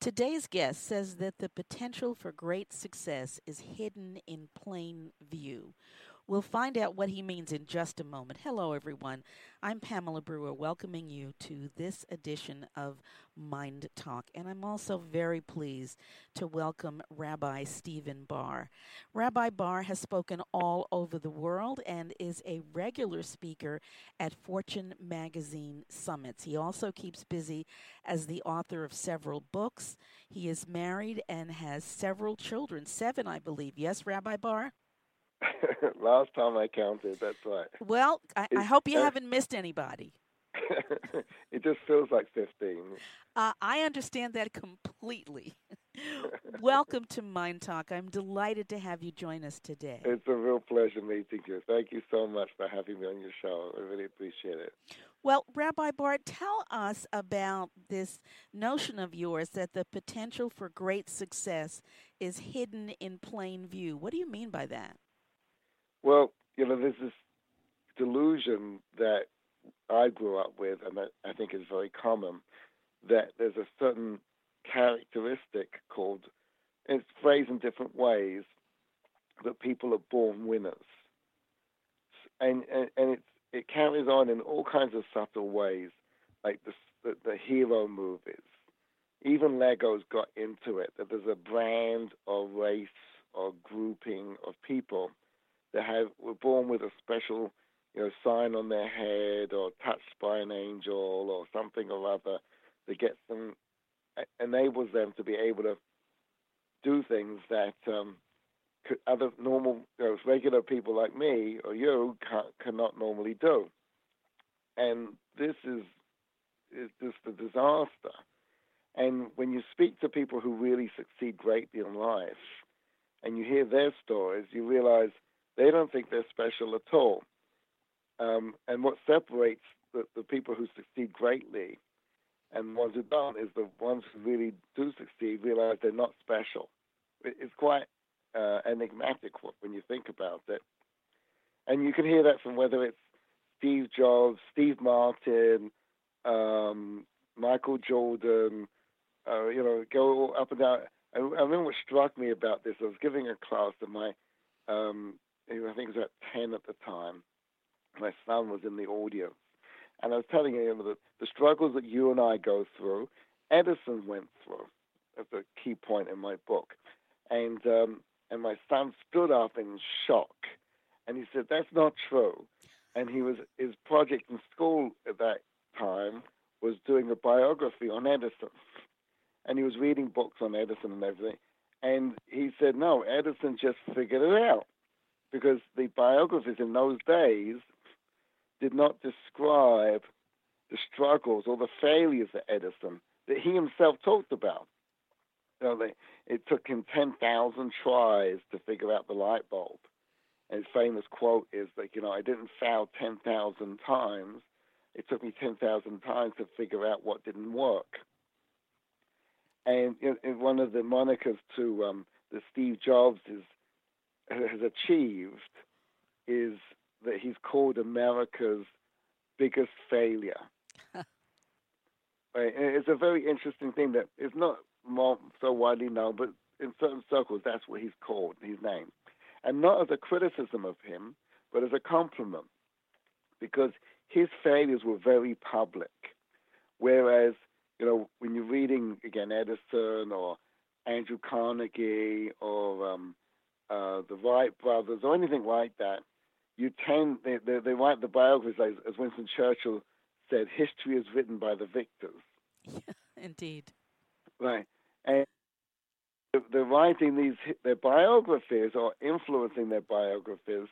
Today's guest says that the potential for great success is hidden in plain view. We'll find out what he means in just a moment. Hello, everyone. I'm Pamela Brewer, welcoming you to this edition of Mind Talk. And I'm also very pleased to welcome Rabbi Stephen Barr. Rabbi Barr has spoken all over the world and is a regular speaker at Fortune Magazine summits. He also keeps busy as the author of several books. He is married and has several children, seven, I believe. Yes, Rabbi Barr? Last time I counted, that's right. Well, I, I hope you uh, haven't missed anybody. it just feels like 15. Uh, I understand that completely. Welcome to Mind Talk. I'm delighted to have you join us today. It's a real pleasure meeting you. Thank you so much for having me on your show. I really appreciate it. Well, Rabbi Bart, tell us about this notion of yours that the potential for great success is hidden in plain view. What do you mean by that? Well, you know, there's this delusion that I grew up with, and that I think is very common, that there's a certain characteristic called, it's phrased in different ways, that people are born winners. And, and, and it, it carries on in all kinds of subtle ways, like the, the, the hero movies. Even Lego's got into it, that there's a brand or race or grouping of people that have were born with a special you know sign on their head or touched by an angel or something or other that gets them enables them to be able to do things that um, other normal you know, regular people like me or you cannot normally do. And this is is just a disaster. And when you speak to people who really succeed greatly in life and you hear their stories you realize they don't think they're special at all. Um, and what separates the, the people who succeed greatly and ones who don't is the ones who really do succeed realize they're not special. It's quite uh, enigmatic when you think about it. And you can hear that from whether it's Steve Jobs, Steve Martin, um, Michael Jordan, uh, you know, go up and down. I, I remember what struck me about this. I was giving a class to my um, I think he was about 10 at the time. My son was in the audience. And I was telling him that the struggles that you and I go through, Edison went through. That's a key point in my book. And, um, and my son stood up in shock. And he said, That's not true. And he was his project in school at that time was doing a biography on Edison. And he was reading books on Edison and everything. And he said, No, Edison just figured it out because the biographies in those days did not describe the struggles or the failures of Edison that he himself talked about. You know, they, it took him 10,000 tries to figure out the light bulb. And his famous quote is that, you know, I didn't fail 10,000 times. It took me 10,000 times to figure out what didn't work. And you know, one of the monikers to um, the Steve Jobs is has achieved is that he's called America's biggest failure. right? it's a very interesting thing that is not more so widely known, but in certain circles, that's what he's called, his name. And not as a criticism of him, but as a compliment, because his failures were very public. Whereas, you know, when you're reading, again, Edison or Andrew Carnegie or um, uh, the Wright brothers or anything like that, you tend they, they, they write the biographies as, as Winston Churchill said, history is written by the victors. Yeah, indeed. Right, and they're writing these their biographies or influencing their biographies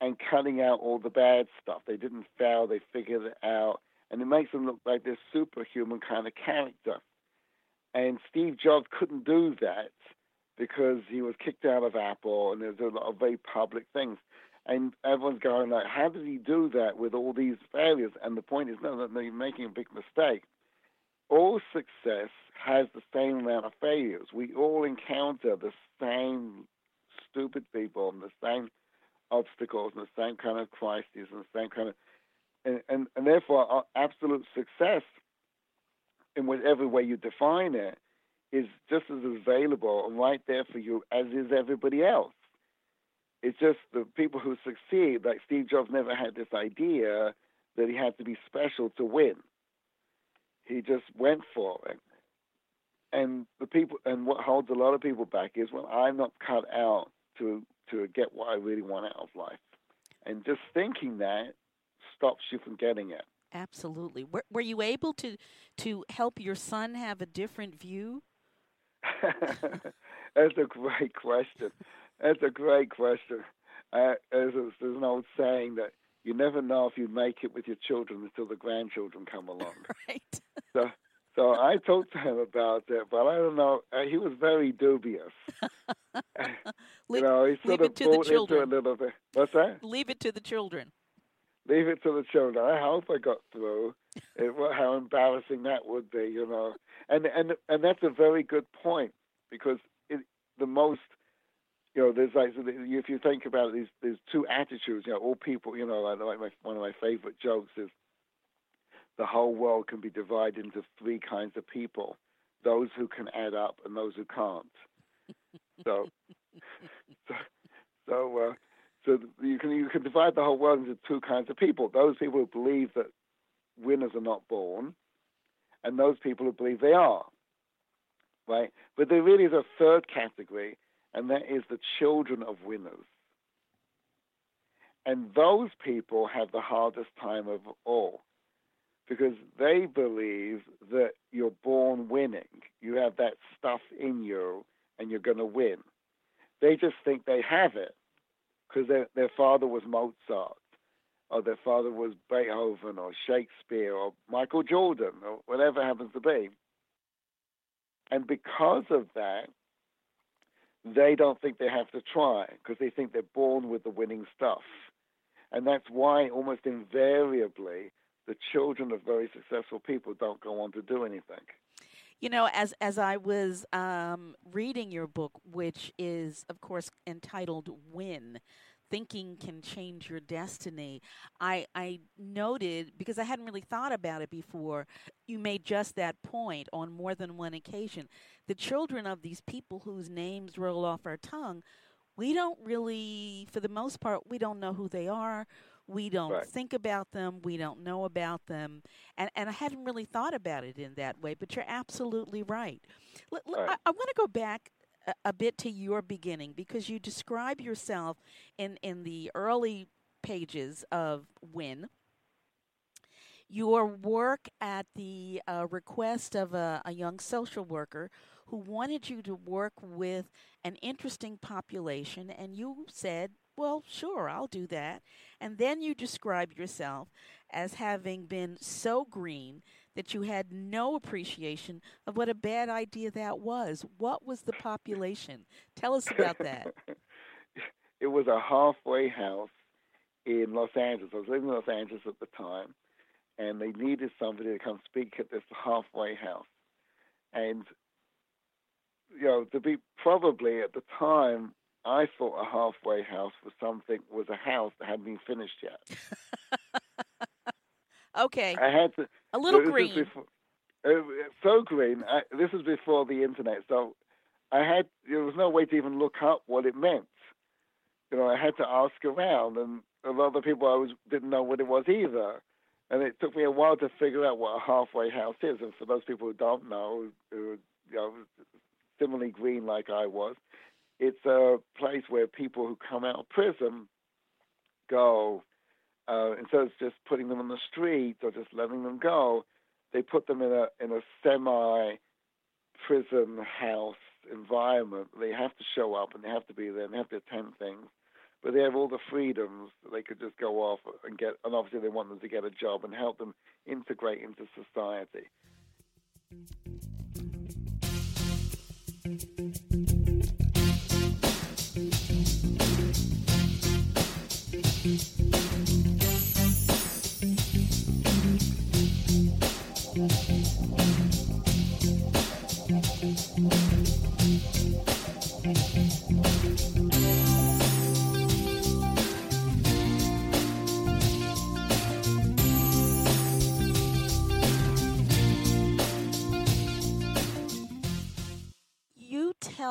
and cutting out all the bad stuff. They didn't fail; they figured it out, and it makes them look like this superhuman kind of character. And Steve Jobs couldn't do that because he was kicked out of Apple, and there's a lot of very public things. And everyone's going like, how did he do that with all these failures? And the point is, no, no, you're making a big mistake. All success has the same amount of failures. We all encounter the same stupid people and the same obstacles and the same kind of crises and the same kind of, and, and, and therefore, uh, absolute success, in whatever way you define it, is just as available and right there for you as is everybody else. It's just the people who succeed, like Steve Jobs never had this idea that he had to be special to win. He just went for it. And the people and what holds a lot of people back is well, I'm not cut out to to get what I really want out of life. And just thinking that stops you from getting it. Absolutely. Were, were you able to to help your son have a different view? That's a great question. That's a great question. Uh, there's, a, there's an old saying that you never know if you make it with your children until the grandchildren come along. Right. So, so I talked to him about it, but I don't know. Uh, he was very dubious. leave, you know, he sort leave of it to the bought into children. a little bit. What's that? Leave it to the children. Leave it to the children. I hope I got through. It, how embarrassing that would be, you know. And and and that's a very good point because it, the most you know, there's like if you think about it, there's there's two attitudes. You know, all people. You know, like my, one of my favorite jokes is the whole world can be divided into three kinds of people: those who can add up and those who can't. So, so, so, uh, so you can you can divide the whole world into two kinds of people: those people who believe that winners are not born, and those people who believe they are. Right, but there really is a third category and that is the children of winners. And those people have the hardest time of all because they believe that you're born winning. You have that stuff in you and you're going to win. They just think they have it because their, their father was Mozart or their father was Beethoven or Shakespeare or Michael Jordan or whatever happens to be. And because of that, they don't think they have to try because they think they're born with the winning stuff. And that's why almost invariably the children of very successful people don't go on to do anything. You know, as as I was um, reading your book, which is of course entitled "Win," thinking can change your destiny. I I noted because I hadn't really thought about it before. You made just that point on more than one occasion. The children of these people whose names roll off our tongue, we don't really, for the most part, we don't know who they are. We don't Right. think about them. We don't know about them. And, and I hadn't really thought about it in that way, but you're absolutely right. L- Right. I, I want to go back a, a bit to your beginning because you describe yourself in, in the early pages of Win. Your work at the uh, request of a, a young social worker who wanted you to work with an interesting population, and you said, Well, sure, I'll do that. And then you describe yourself as having been so green that you had no appreciation of what a bad idea that was. What was the population? Tell us about that. it was a halfway house in Los Angeles. I was living in Los Angeles at the time, and they needed somebody to come speak at this halfway house. And you know, to be probably at the time, I thought a halfway house was something was a house that hadn't been finished yet. Okay, I had to a little green. before- uh, so green. I, this was before the internet, so I had there was no way to even look up what it meant. You know, I had to ask around, and a lot of the people I was didn't know what it was either. And it took me a while to figure out what a halfway house is. And for those people who don't know, who you know, similarly green like I was, it's a place where people who come out of prison go. Uh, instead of just putting them on the streets or just letting them go, they put them in a in a semi prison house environment. They have to show up and they have to be there and they have to attend things, but they have all the freedoms that they could just go off and get. And obviously, they want them to get a job and help them integrate into society.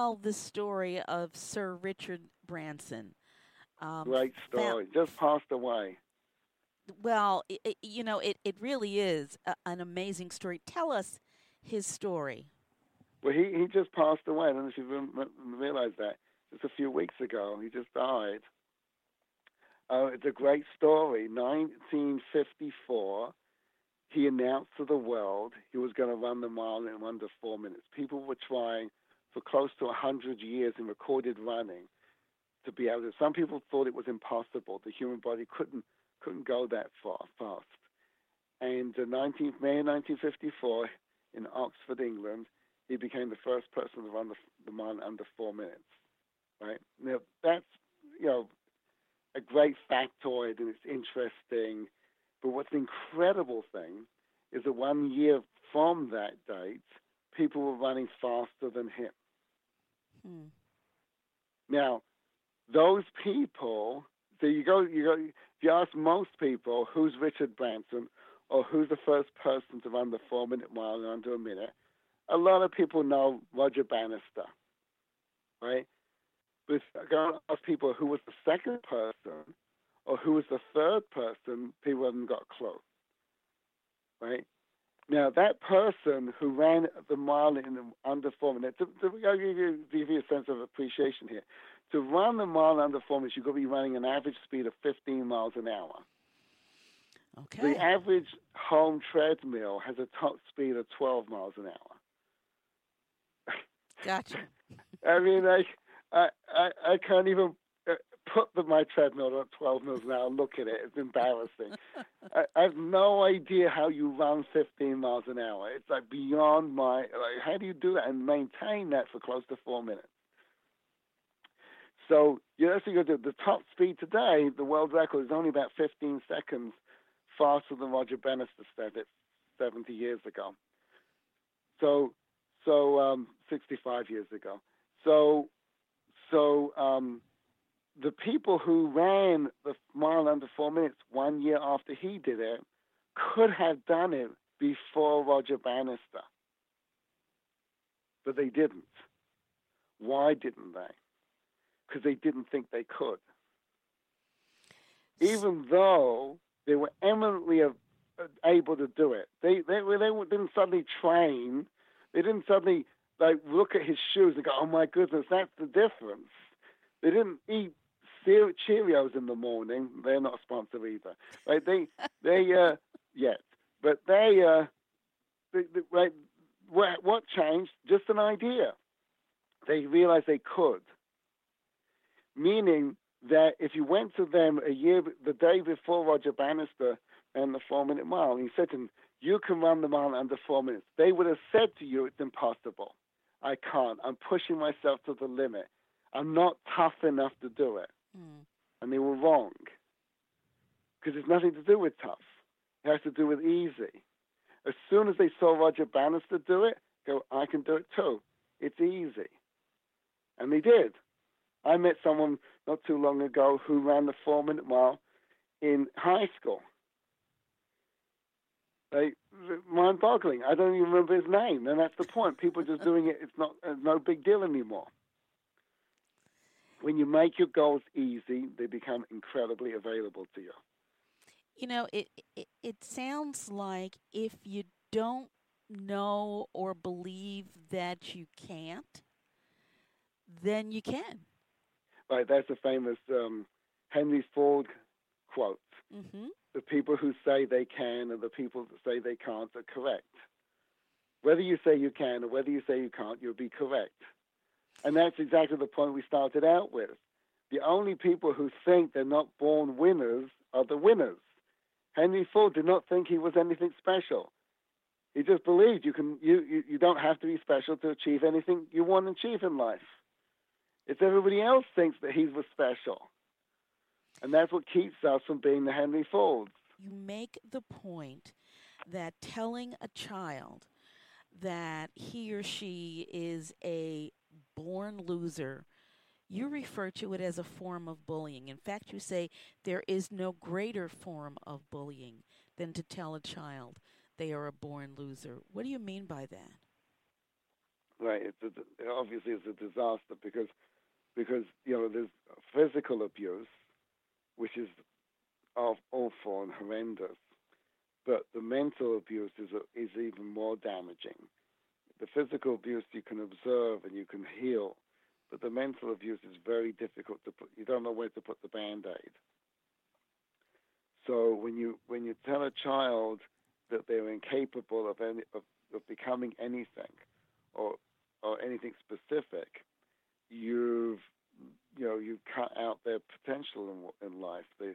Tell the story of Sir Richard Branson. Um, Great story. Just passed away. Well, it, you know, it, it really is a, an amazing story. Tell us his story. Well, he, he just passed away. I don't know if you realize that. Just a few weeks ago, he just died. Uh, it's a great story. 1954, he announced to the world he was going to run the mile in under four minutes. People were trying for close to 100 years in recorded running to be able to. Some people thought it was impossible. The human body couldn't couldn't go that far fast. And uh, 19, May 1954, in Oxford, England, he became the first person to run the, the mile under four minutes. Right now, that's you know a great factoid and it's interesting. But what's the incredible thing is that one year from that date, people were running faster than him. Hmm. Now, those people, so you go, you go, if you ask most people who's Richard Branson or who's the first person to run the four minute mile under a minute, a lot of people know Roger Bannister, right? But if you go ask people who was the second person or who was the third person, people haven't got close, right? Now, that person who ran the mile in under four minutes, to, to, to give, you, give you a sense of appreciation here, to run the mile under four minutes, you've got to be running an average speed of 15 miles an hour. Okay. The average home treadmill has a top speed of 12 miles an hour. Gotcha. I mean, like, I, I, I can't even put the, my treadmill at 12 miles an hour look at it. It's embarrassing. I, I, have no idea how you run 15 miles an hour. It's like beyond my. Like, how do you do that and maintain that for close to four minutes? So yeah, that's what you do. The top speed today, the world record is only about 15 seconds faster than Roger Bannister said it 70 years ago. So, so um, 65 years ago. So, so um, the people who ran the mile under four minutes one year after he did it could have done it before Roger Bannister. But they didn't. Why didn't they? Because they didn't think they could. Even though they were eminently able to do it, they, they, they didn't suddenly train. They didn't suddenly like look at his shoes and go, "Oh my goodness, that's the difference." They didn't eat Cheerios in the morning. They're not a sponsor either. Right? They they uh yet, but they uh they, they, right, what, what changed? Just an idea. They realized they could. Meaning that if you went to them a year, the day before Roger Bannister and the four minute mile, and you said to them, you can run the mile under four minutes, they would have said to you, it's impossible. I can't. I'm pushing myself to the limit. I'm not tough enough to do it. Mm. And they were wrong. Because it's nothing to do with tough. It has to do with easy. As soon as they saw Roger Bannister do it, go, I can do it too. It's easy. And they did. I met someone not too long ago who ran the four minute mile in high school. They, mind boggling. I don't even remember his name. And that's the point. People are just doing it, it's not it's no big deal anymore when you make your goals easy, they become incredibly available to you. You know, it, it it sounds like if you don't know or believe that you can't, then you can. Right, that's a famous um, Henry Ford quote. Mm-hmm. The people who say they can and the people that say they can't are correct. Whether you say you can or whether you say you can't, you'll be correct. And that's exactly the point we started out with. The only people who think they're not born winners are the winners. Henry Ford did not think he was anything special. He just believed you can you, you, you don't have to be special to achieve anything you want to achieve in life. It's everybody else thinks that he was special. And that's what keeps us from being the Henry Fords. You make the point that telling a child that he or she is a born loser, you refer to it as a form of bullying. In fact, you say there is no greater form of bullying than to tell a child they are a born loser. What do you mean by that? right? It's a, obviously it's a disaster because because you know there's physical abuse, which is awful and horrendous, but the mental abuse is is even more damaging. The physical abuse you can observe and you can heal, but the mental abuse is very difficult to put. You don't know where to put the band aid. So when you when you tell a child that they're incapable of any of, of becoming anything, or or anything specific, you've you know you cut out their potential in, in life. They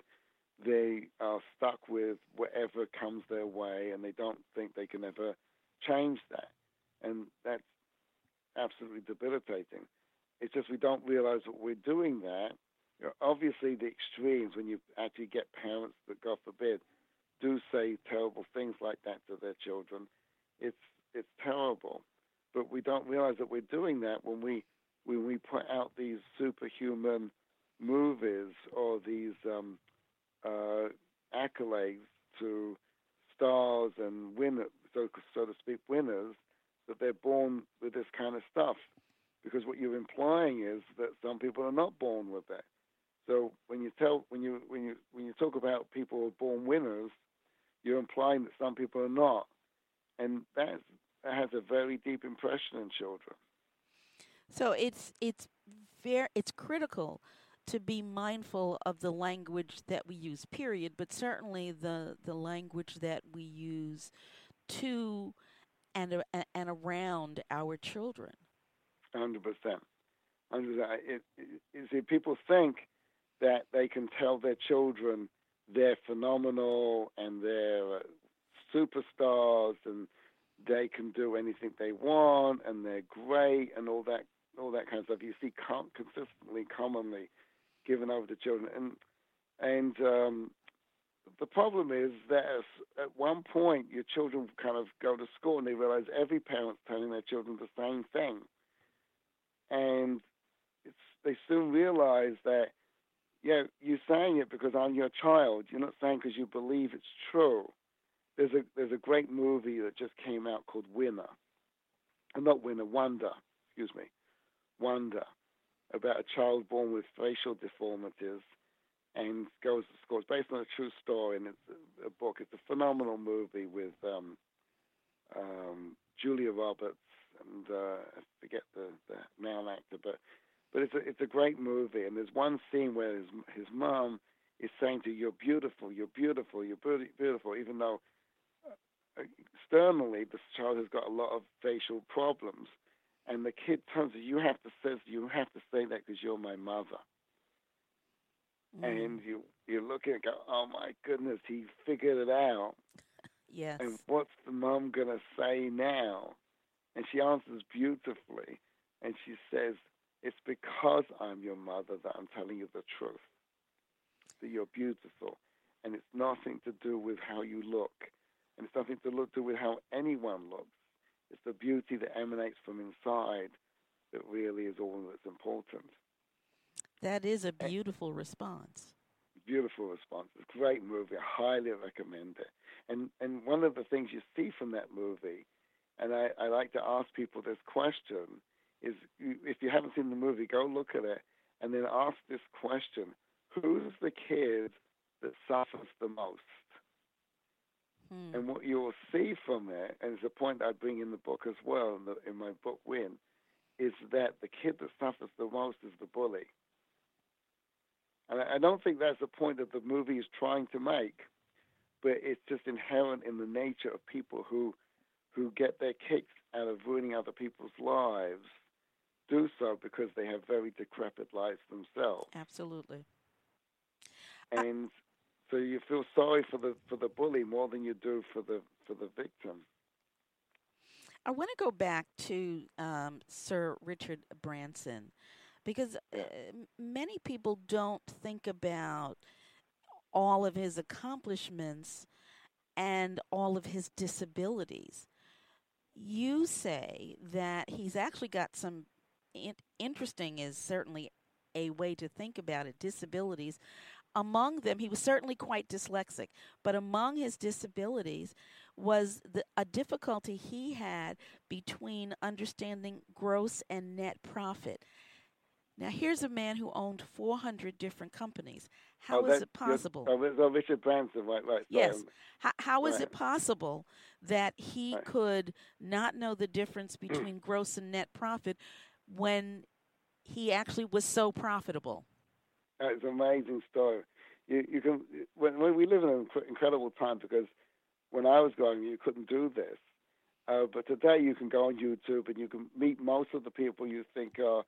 they are stuck with whatever comes their way, and they don't think they can ever change that, absolutely debilitating. It's just we don't realize that we're doing that. You know, obviously, the extremes when you actually get parents that, God forbid, do say terrible things like that to their children, it's it's terrible. But we don't realize that we're doing that when we when we put out these superhuman movies or these um, uh, accolades to stars and winners, so, so to speak, winners, that they're born this kind of stuff. Because what you're implying is that some people are not born with that. So when you tell when you when you when you talk about people are born winners, you're implying that some people are not, and that has a very deep impression in children. So it's it's very it's critical to be mindful of the language that we use. Period. But certainly the the language that we use to and and around our children. Hundred percent. Hundred percent. You see, people think that they can tell their children they're phenomenal and they're superstars and they can do anything they want and they're great and all that all that kind of stuff. You see consistently, commonly given over to children, and and um, the problem is that at one point your children kind of go to school and they realize every parent's telling their children the same thing, and they soon realize that yeah, you're saying it because I'm your child. You're not saying because you believe it's true. There's a there's a great movie that just came out called Winner, and uh, not Winner, Wonder. Excuse me, Wonder, about a child born with facial deformities, and goes to school. It's based on a true story, and it's a, book. It's a phenomenal movie with um, um, Julia Roberts and uh, I forget the the male actor, but but it's a it's a great movie, and there's one scene where his his mom is saying to you, "You're beautiful, you're beautiful, you're beautiful," even though uh, externally the child has got a lot of facial problems, and the kid to you, "You have to say you have to say that because you're my mother." Mm. And you you look at it, go, "Oh my goodness, he figured it out." Yes. And what's the mom gonna say now? And she answers beautifully, and she says, it's because I'm your mother that I'm telling you the truth. That you're beautiful. And it's nothing to do with how you look. And it's nothing to do with how anyone looks. It's the beauty that emanates from inside that really is all that's important. That is a beautiful and, response. Beautiful response. It's a great movie. I highly recommend it. And and one of the things you see from that movie, and I, I like to ask people this question, is if you haven't seen the movie, go look at it and then ask this question: Who's the kid that suffers the most? Hmm. And what you will see from it, and it's a point I bring in the book as well, in, the, in my book Win, is that the kid that suffers the most is the bully. And I don't think that's the point that the movie is trying to make, but it's just inherent in the nature of people who who get their kicks out of ruining other people's lives do so because they have very decrepit lives themselves. Absolutely. And so you feel sorry for the for the bully more than you do for the for the victim. I want to go back to um, Sir Richard Branson because uh, many people don't think about all of his accomplishments and all of his disabilities. You say that he's actually got some in- interesting is certainly a way to think about it. Disabilities. Among them, he was certainly quite dyslexic, but among his disabilities was the, a difficulty he had between understanding gross and net profit. Now, here's a man who owned 400 different companies. How oh, is it possible? Oh, oh, Richard Branson, right, right. Yes. How, how is right. it possible that he Right. could not know the difference between gross and net profit when he actually was so profitable? It's an amazing story. You, you can when, when we live in an incredible time because when I was growing, you couldn't do this. Uh, but today you can go on YouTube and you can meet most of the people you think are,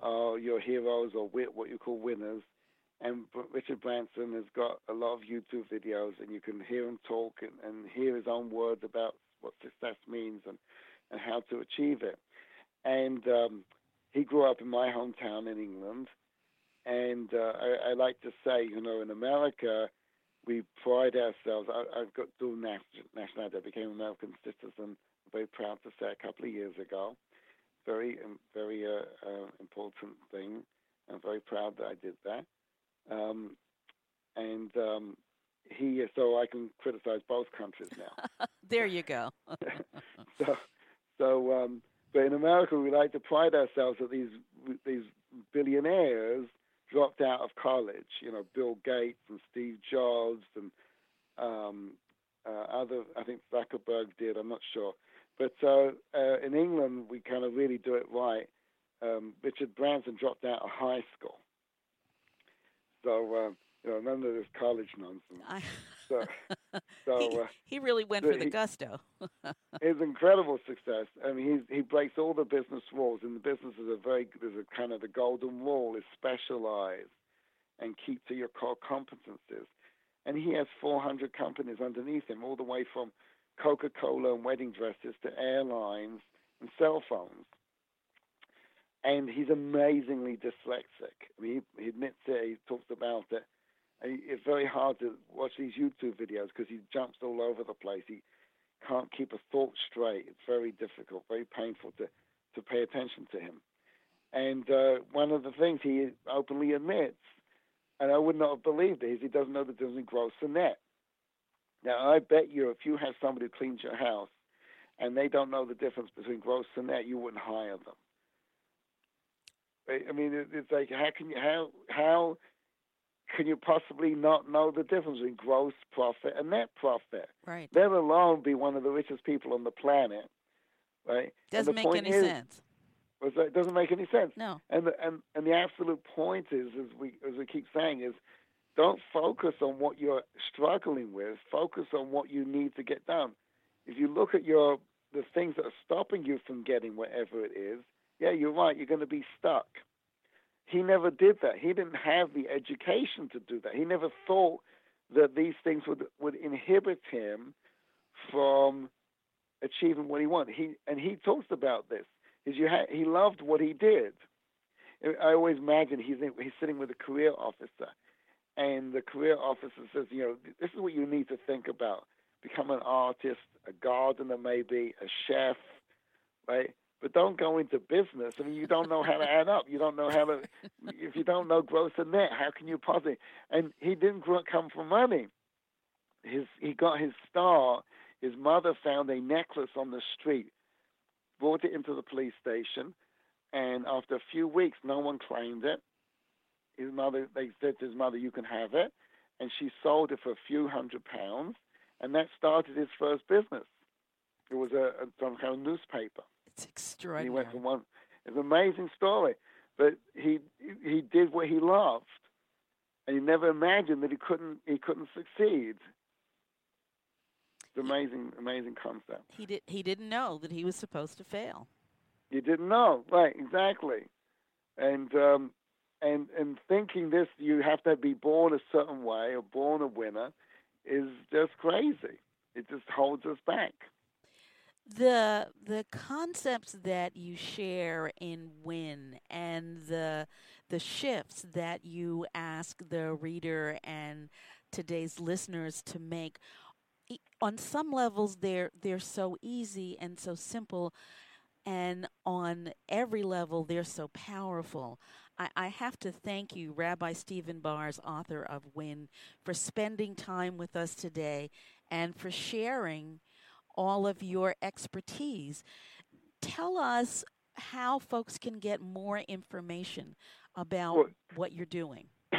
are your heroes or what you call winners. And Richard Branson has got a lot of YouTube videos, and you can hear him talk and, and hear his own words about what success means and, and how to achieve it. And um, he grew up in my hometown in England. And uh, I, I like to say, you know, in America, we pride ourselves. I, I've got dual nation- nationality. I became an American citizen. I'm very proud to say a couple of years ago. Very, very uh, uh, important thing. I'm very proud that I did that. Um, and um, he, so I can criticize both countries now. There you go. so, so, um, but in America, we like to pride ourselves that these these billionaires dropped out of college. You know, Bill Gates and Steve Jobs and um, uh, other. I think Zuckerberg did. I'm not sure. But uh, uh, in England, we kind of really do it right. Um, Richard Branson dropped out of high school. So, uh, you know, none of this college nonsense. I, So, so he, uh, he really went the- for the he- gusto. his incredible success. I mean, he he breaks all the business rules. In the business, is a very there's a kind of the golden rule is specialize and keep to your core competencies. And he has 400 companies underneath him, all the way from Coca-Cola and wedding dresses to airlines and cell phones. And he's amazingly dyslexic. I mean, he, he admits it. He talks about it. And it's very hard to watch these YouTube videos because he jumps all over the place. He can't keep a thought straight. It's very difficult, very painful to, to pay attention to him. And uh, one of the things he openly admits, and I would not have believed it, is he doesn't know the difference between gross and net. Now, I bet you if you have somebody who cleans your house and they don't know the difference between gross and net, you wouldn't hire them. I mean, it's like how can you how how can you possibly not know the difference between gross profit and net profit? Right. let alone be one of the richest people on the planet, right? Doesn't make any is- sense. was that it doesn't make any sense. No. And the, and and the absolute point is, as we as we keep saying, is don't focus on what you're struggling with. Focus on what you need to get done. If you look at your the things that are stopping you from getting whatever it is, yeah, you're right. You're going to be stuck. He never did that. He didn't have the education to do that. He never thought that these things would would inhibit him from achieving what he wanted. He and he talks about this. Is you ha- he loved what he did. I always imagine he's in, he's sitting with a career officer, and the career officer says, you know, this is what you need to think about: become an artist, a gardener, maybe a chef, right? But don't go into business. I mean, you don't know how to add up. You don't know how to. If you don't know gross and net, how can you possibly? And he didn't come from money. His he got his start. His mother found a necklace on the street, brought it into the police station, and after a few weeks, no one claimed it. His mother, they said to his mother, "You can have it," and she sold it for a few hundred pounds, and that started his first business. It was a, a some kind of newspaper. It's And he extraordinary. went from one. It's an amazing story, but he he did what he loved, and he never imagined that he couldn't he couldn't succeed. It's amazing, amazing concept. He did. He didn't know that he was supposed to fail. You didn't know, right? Exactly, and um, and and thinking this, you have to be born a certain way or born a winner, is just crazy. It just holds us back. the the concepts that you share in win and the the shifts that you ask the reader and today's listeners to make on some levels they're they're so easy and so simple and on every level they're so powerful I, I have to thank you, Rabbi Stephen Baars, author of Win, for spending time with us today and for sharing all of your expertise. Tell us how folks can get more information about well, what you're doing.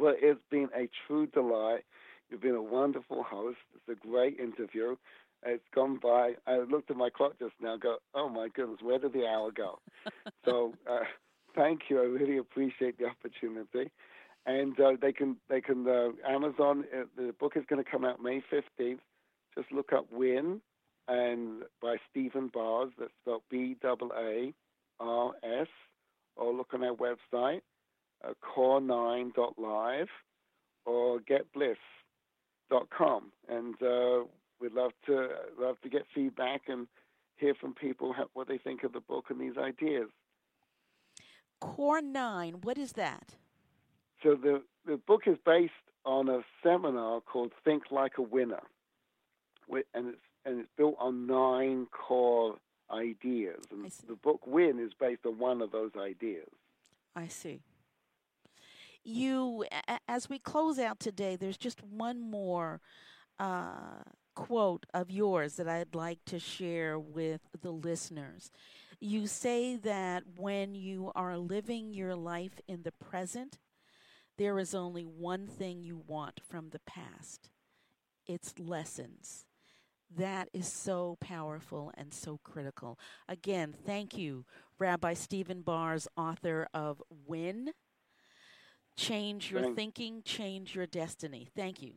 Well, it's been a true delight. You've been a wonderful host. It's a great interview. It's gone by. I looked at my clock just now. Go, oh my goodness, where did the hour go? so, uh, thank you. I really appreciate the opportunity. And uh, they can they can uh, Amazon. Uh, the book is going to come out May fifteenth. Just look up Win and by Stephen Baars. That's spelled B A R S. Or look on our website, uh, core9.live or getbliss.com. And uh, we'd love to love to get feedback and hear from people what they think of the book and these ideas. Core Nine, what is that? So the the book is based on a seminar called Think Like a Winner, and it's and it's built on nine core ideas. And the book Win is based on one of those ideas. I see. You, as we close out today, there's just one more uh, quote of yours that I'd like to share with the listeners. You say that when you are living your life in the present, there is only one thing you want from the past it's lessons. That is so powerful and so critical. Again, thank you, Rabbi Stephen Baars, author of Win Change Your Thanks. Thinking, Change Your Destiny. Thank you.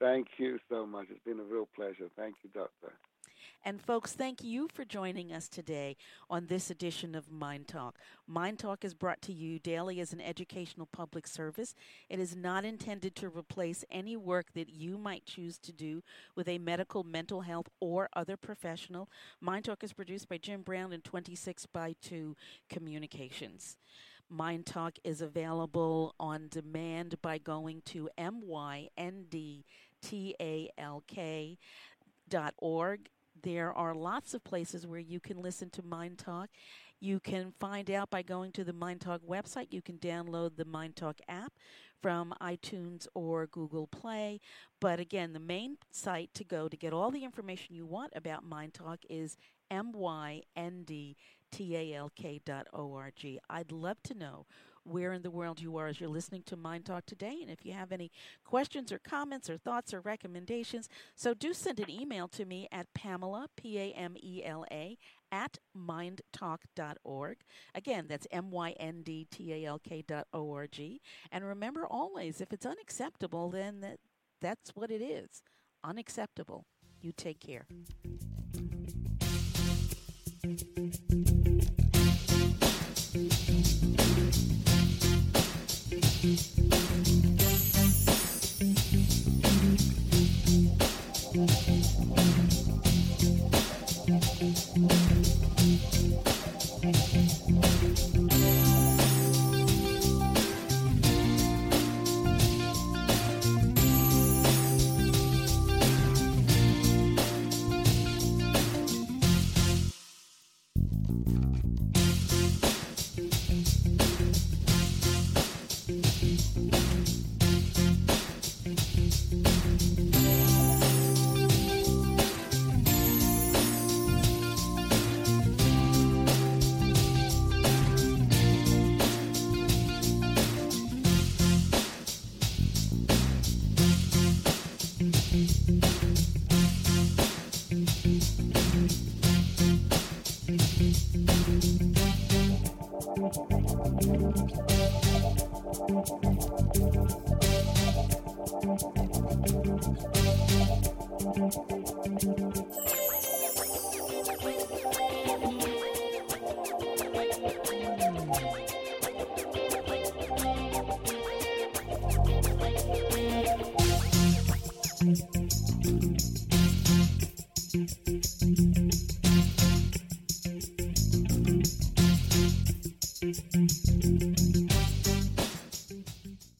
Thank you so much. It's been a real pleasure. Thank you, Doctor. And folks, thank you for joining us today on this edition of Mind Talk. Mind Talk is brought to you daily as an educational public service. It is not intended to replace any work that you might choose to do with a medical, mental health, or other professional. Mind Talk is produced by Jim Brown and 26 by 2 Communications. Mind Talk is available on demand by going to myndtalk.org. There are lots of places where you can listen to Mind Talk. You can find out by going to the Mind Talk website. You can download the Mind Talk app from iTunes or Google Play. But again, the main site to go to get all the information you want about Mind Talk is mynd talk.org. I'd love to know where in the world you are as you're listening to Mind Talk today. And if you have any questions or comments or thoughts or recommendations, so do send an email to me at Pamela, P A M E L A, at myndtalk.org. Again, that's M Y N D T A L K dot O R G. And remember always, if it's unacceptable, then that, that's what it is unacceptable. You take care.